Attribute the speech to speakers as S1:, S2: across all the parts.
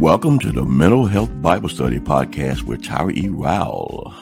S1: Welcome to the Mental Health Bible Study Podcast with Tyra E. Rowell.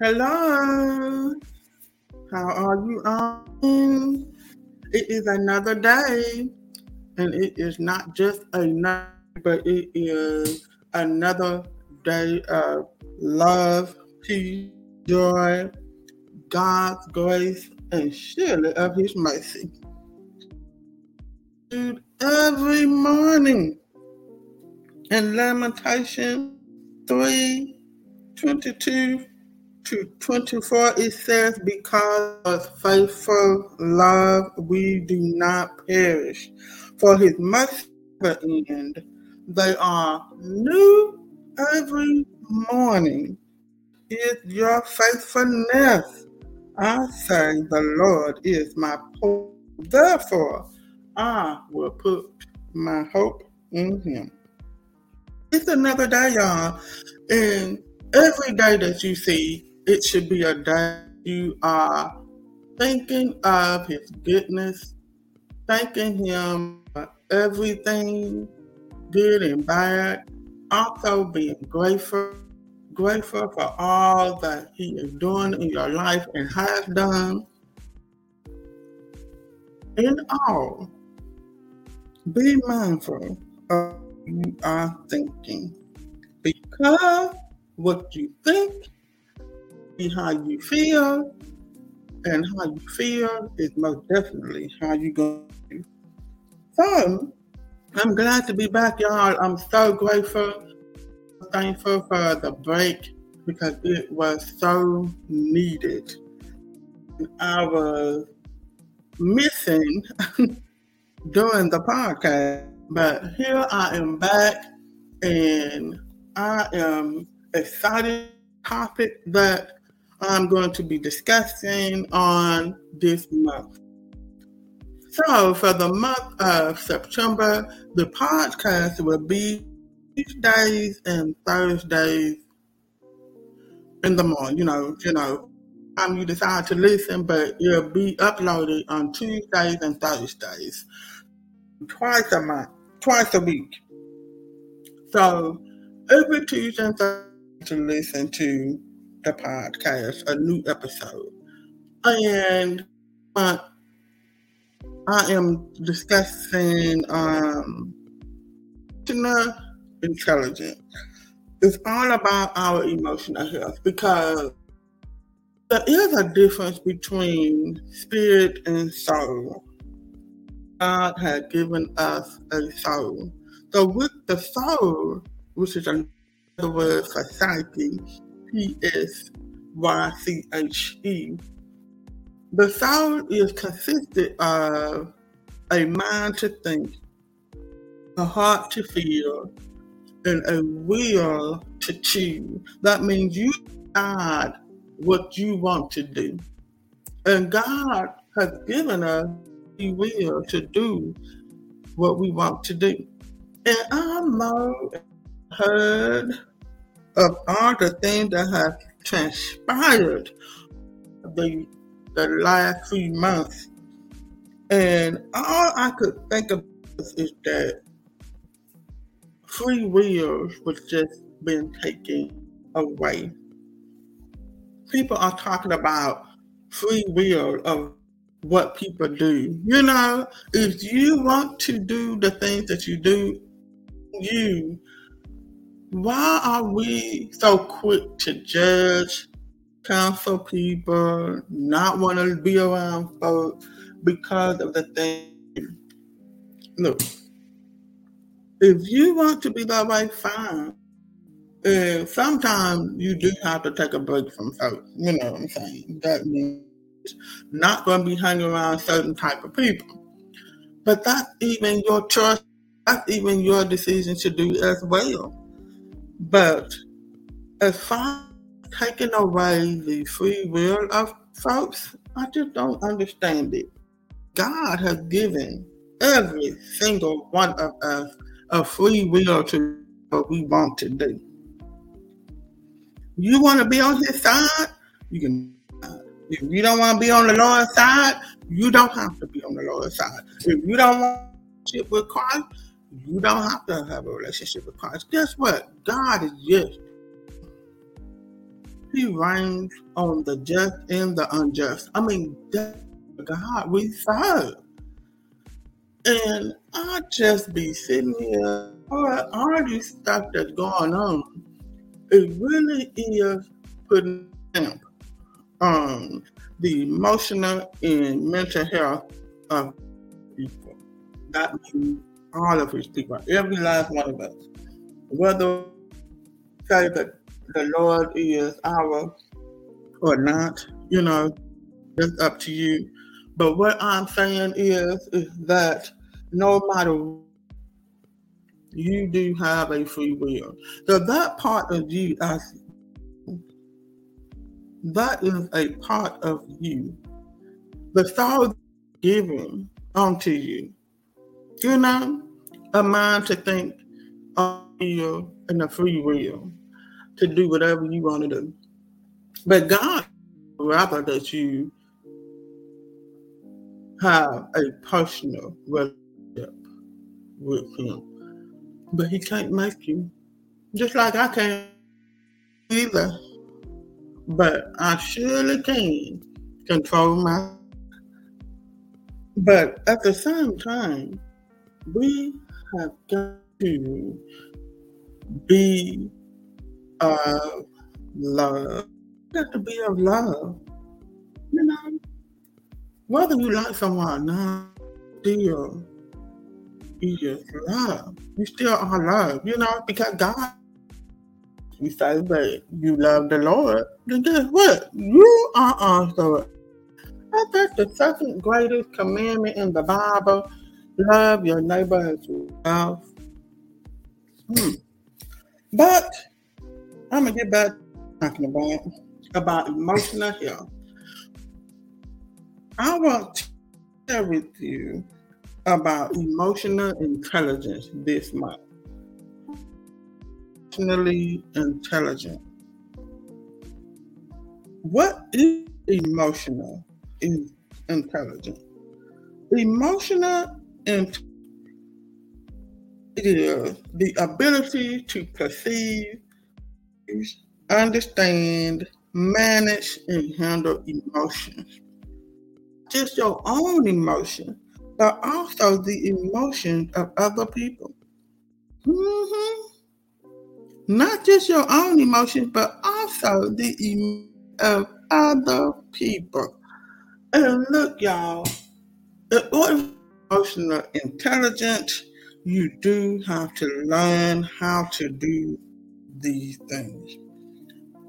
S2: Hello. How are you? It is another day, and it is not just another, but it is another day of love, peace, joy, God's grace, and surely of His mercy every morning. In Lamentation 3 22 to 24, it says, Because of faithful love we do not perish, for his mercy end. They are new every morning. Is your faithfulness? I say, The Lord is my portion. Therefore, I will put my hope in Him. It's another day, y'all. And every day that you see, it should be a day you are thinking of His goodness, thanking Him for everything, good and bad. Also being grateful, grateful for all that He is doing in your life and has done. In all, be mindful of what you are thinking because what you think is how you feel, and how you feel is most definitely how you go. So, I'm glad to be back, y'all. I'm so grateful, thankful for the break because it was so needed. I was missing doing the podcast. But here I am back, and I am excited topic that I'm going to be discussing on this month. So, for the month of September, the podcast will be Tuesdays and Thursdays in the morning. You know, you know, time you decide to listen, but it'll be uploaded on Tuesdays and Thursdays twice a month, twice a week. So every Tuesday and Thursday to listen to the podcast, a new episode. And uh, I am discussing um, emotional intelligence. It's all about our emotional health because there is a difference between spirit and soul. God had given us a soul. So with the soul, which is another word for psyche, P-S-Y-C-H-E, the soul is consisted of a mind to think, a heart to feel, and a will to choose. That means you decide what you want to do. And God has given us we will to do what we want to do. And I know heard of all the things that have transpired the the last few months. And all I could think of is that free will was just being taken away. People are talking about free will of what people do. You know, if you want to do the things that you do, you, why are we so quick to judge, counsel people, not want to be around folks because of the thing? Look, if you want to be that way, fine. And sometimes you do have to take a break from folks. You know what I'm saying? That means not going to be hanging around certain type of people. But that's even your choice. That's even your decision to do as well. But as far as taking away the free will of folks, I just don't understand it. God has given every single one of us a free will to what we want to do. You want to be on his side, you can if you don't want to be on the Lord's side, you don't have to be on the Lord's side. If you don't want to with Christ, you don't have to have a relationship with Christ. Guess what? God is just. He rains on the just and the unjust. I mean, God we serve. And I just be sitting here, all, all this stuff that's going on, it really is putting down um, the emotional and mental health of people. That means all of his people, every last one of us. Whether say that the Lord is our or not, you know, it's up to you. But what I'm saying is, is that no matter you do have a free will. So that part of you, as that is a part of you. The soul given unto you. You know, a mind to think on you and a free will to do whatever you want to do. But God rather that you have a personal relationship with Him. But He can't make you. Just like I can't either. But I surely can control my. But at the same time, we have got to be of love. Got to be of love. You know, whether you like someone or not, still you just love. You still are love, you know, because God say that you love the Lord, then guess what? You are also I think the second greatest commandment in the Bible. Love your neighbor as yourself. Hmm. But I'm gonna get back talking about about emotional health. I want to share with you about emotional intelligence this month. Emotionally intelligent. What is emotional intelligence? Emotional intelligence is the ability to perceive understand, manage, and handle emotions. Just your own emotion, but also the emotions of other people. Mm-hmm. Not just your own emotions, but also the em- of other people. And look, y'all, emotional intelligence, you do have to learn how to do these things.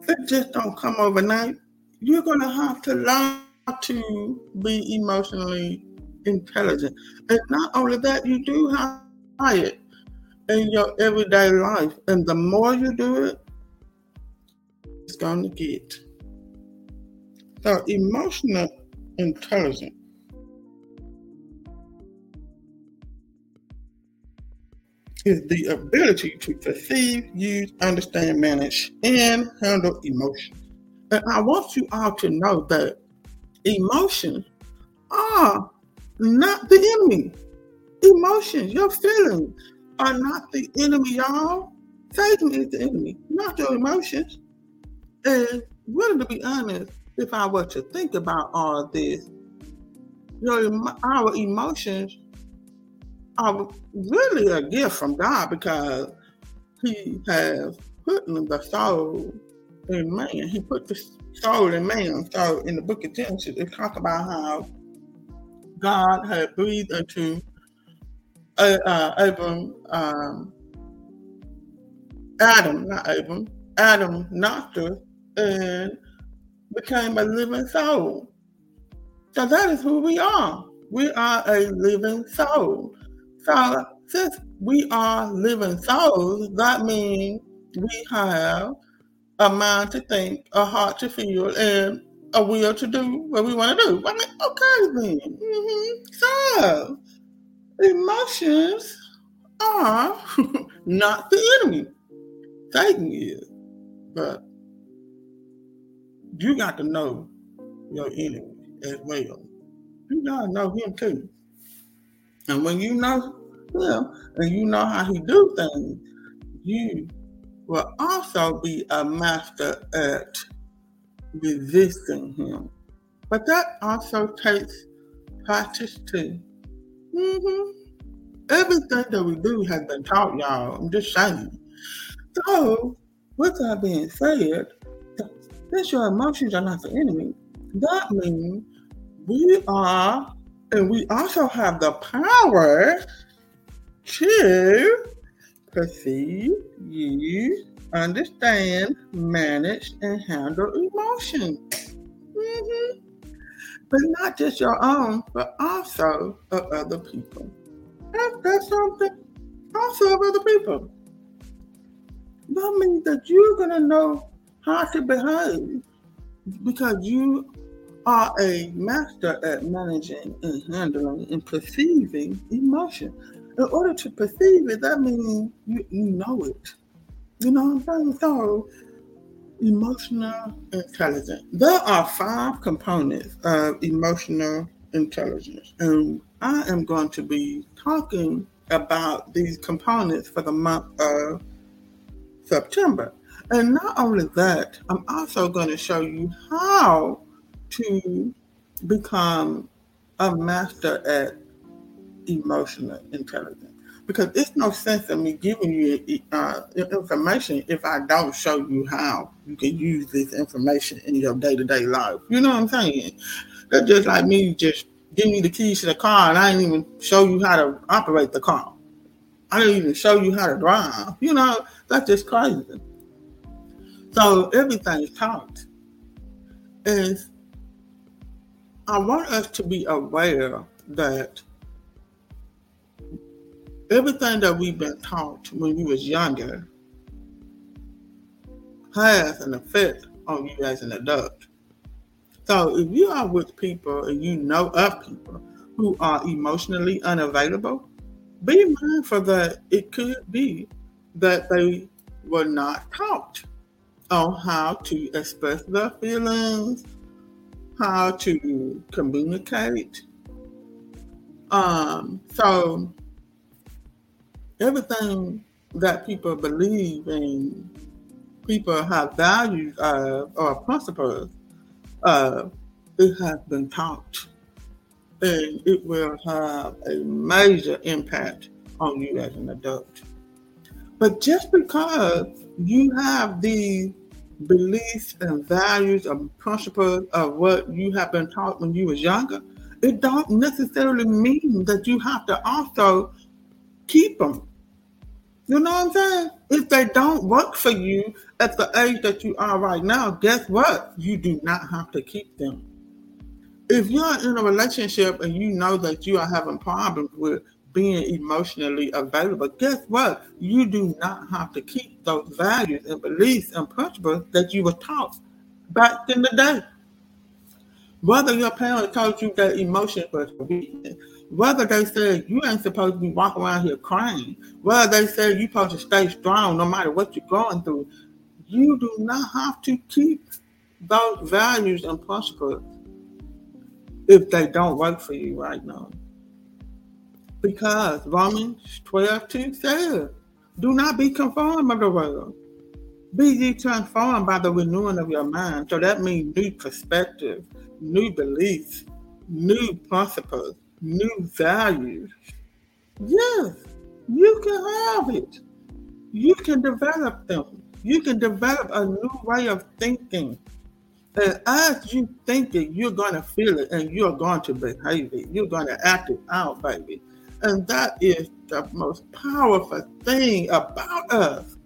S2: It just don't come overnight. You're gonna have to learn to be emotionally intelligent. And not only that, you do have to try it in your everyday life. And the more you do it, it's gonna get. So emotional intelligence is the ability to perceive, use, understand, manage, and handle emotions. And I want you all to know that emotions are not the enemy. Emotions, your feelings are not the enemy, y'all. Satan is the enemy, not your emotions. And really, to be honest, if I were to think about all this, your, our emotions are really a gift from God because He has put the soul in man. He put the soul in man. So in the book of Genesis, it talks about how God had breathed into uh, uh, Abram, um, Adam, not Abram, Adam nostril, and became a living soul. So that is who we are. We are a living soul. So since we are living souls, that means we have a mind to think, a heart to feel, and a will to do what we want to do. I mean, okay then. Mm-hmm. So emotions are not the enemy. Satan is. But you got to know your enemy as well. You gotta know him too. And when you know him and you know how he do things, you will also be a master at resisting him. But that also takes practice too. Mm-hmm. Everything that we do has been taught, y'all. I'm just saying. So, with that being said, since your emotions are not the enemy, that means we are, and we also have the power to perceive, use, understand, manage, and handle emotions. Mm-hmm. But not just your own, but also of other people. That's, that's something also of other people. That means that you're going to know how to behave because you are a master at managing and handling and perceiving emotion. In order to perceive it, that means you, you know it. You know what I'm saying? So, emotional intelligence. There are five components of emotional intelligence, and I am going to be talking about these components for the month of September. And not only that, I'm also going to show you how to become a master at emotional intelligence. Because it's no sense in me giving you uh, information if I don't show you how you can use this information in your day to day life. You know what I'm saying? That's just like me just giving you the keys to the car and I didn't even show you how to operate the car. I didn't even show you how to drive. You know, that's just crazy. So everything is taught. And I want us to be aware that everything that we've been taught when we was younger has an effect on you as an adult. So if you are with people and you know of people who are emotionally unavailable, be mindful that it could be that they were not taught on how to express their feelings, how to communicate. Um, so everything that people believe and people have values of or principles, uh, it has been taught. And it will have a major impact on you as an adult. But just because you have the beliefs and values and principles of what you have been taught when you was younger, it don't necessarily mean that you have to also keep them. You know what I'm saying? If they don't work for you at the age that you are right now, guess what? You do not have to keep them. If you're in a relationship and you know that you are having problems with being emotionally available, guess what? You do not have to keep those values and beliefs and principles that you were taught back in the day. Whether your parents told you that emotion was weakness, whether they said you ain't supposed to be walking around here crying, whether they said you're supposed to stay strong no matter what you're going through, you do not have to keep those values and principles if they don't work for you right now. Because Romans 12 2 says, Do not be conformed by the world. Be ye transformed by the renewing of your mind. So that means new perspective, new beliefs, new principles, new values. Yes, you can have it. You can develop them. You can develop a new way of thinking. And as you think it, you're going to feel it and you're going to behave it. You're going to act it out, baby. And that is the most powerful thing about us.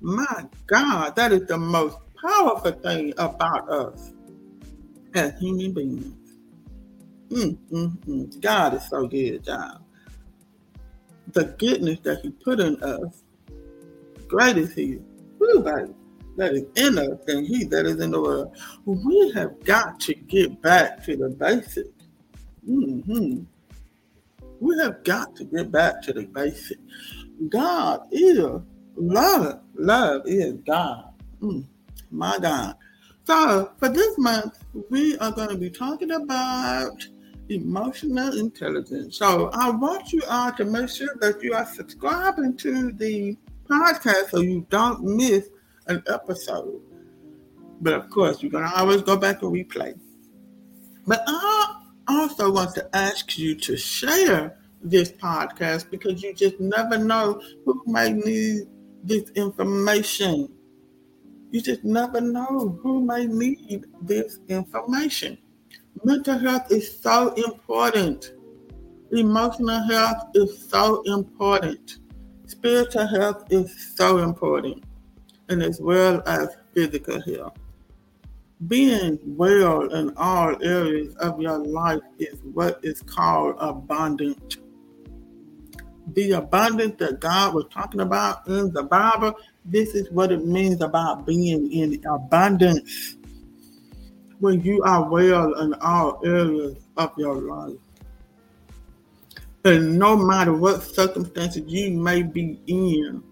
S2: My God, that is the most powerful thing about us as human beings. Mm, mm, mm. God is so good, y'all. The goodness that He put in us, great is He. Woo, baby, that is in us and He that is in the world. We have got to get back to the basics. Mm-hmm we have got to get back to the basic. God is love. Love is God. Mm, my God. So for this month, we are going to be talking about emotional intelligence. So I want you all to make sure that you are subscribing to the podcast so you don't miss an episode. But of course, you're gonna always go back and replay. But I also want to ask you to share this podcast because you just never know who might need this information. You just never know who may need this information. Mental health is so important. Emotional health is so important. Spiritual health is so important. And as well as physical health. Being well in all areas of your life is what is called abundant. The abundance that God was talking about in the Bible, this is what it means about being in abundance. When you are well in all areas of your life. And no matter what circumstances you may be in,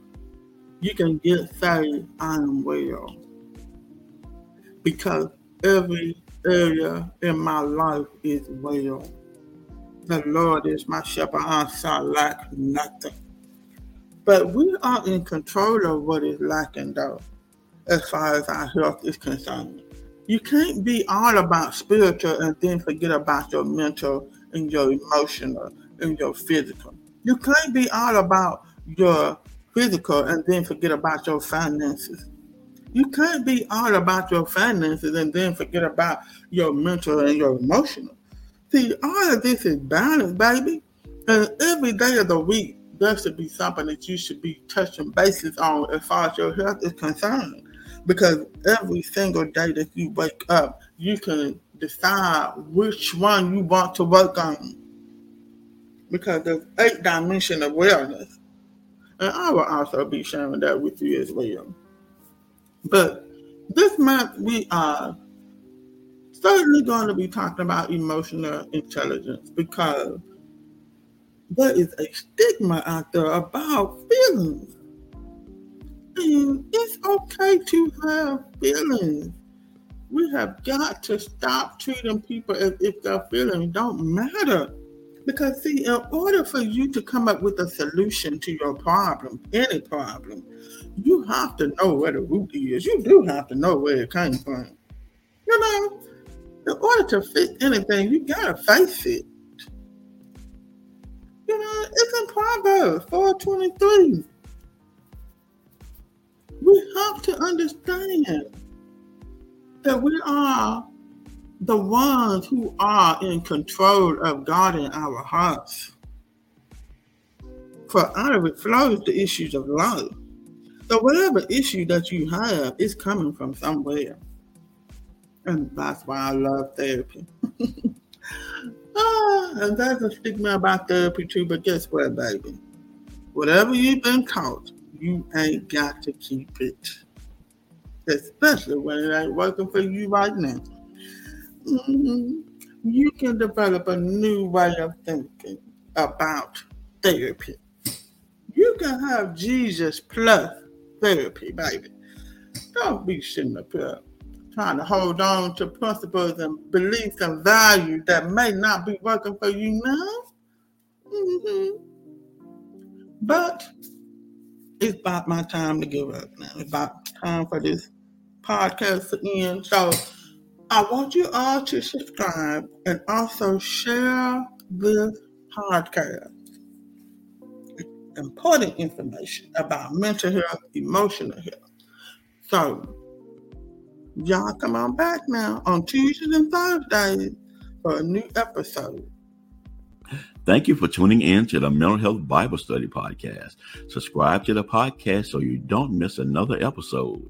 S2: you can get saved, I am well because every area in my life is well. The Lord is my shepherd, I shall lack nothing. But we are in control of what is lacking, though, as far as our health is concerned. You can't be all about spiritual and then forget about your mental and your emotional and your physical. You can't be all about your physical and then forget about your finances. You can't be all about your finances and then forget about your mental and your emotional. See, all of this is balance, baby. And every day of the week, there should be something that you should be touching bases on as far as your health is concerned. Because every single day that you wake up, you can decide which one you want to work on. Because there's eight dimension of. And I will also be sharing that with you as well. But this month we are certainly going to be talking about emotional intelligence because there is a stigma out there about feelings. And it's okay to have feelings. We have got to stop treating people as if their feelings don't matter. Because, see, in order for you to come up with a solution to your problem, any problem, you have to know where the root is. You do have to know where it came from. You know, in order to fix anything, you gotta face it. You know, it's in Proverbs 423. We have to understand that we are the ones who are in control of God in our hearts. For out of it flows the issues of life. So whatever issue that you have is coming from somewhere. And that's why I love therapy. ah, and that's a stigma about therapy too, but guess what, baby? Whatever you've been taught, you ain't got to keep it. Especially when it ain't working for you right now. Mm-hmm. You can develop a new way of thinking about therapy. You can have Jesus plus therapy, baby. Don't be sitting up here trying to hold on to principles and beliefs and values that may not be working for you now. Mm-hmm. But it's about my time to give up now. It's about time for this podcast to end. So I want you all to subscribe and also share this podcast. Important information about mental health, emotional health. So, y'all come on back now on Tuesdays and Thursdays for a new episode.
S1: Thank you for tuning in to the Mental Health Bible Study Podcast. Subscribe to the podcast so you don't miss another episode.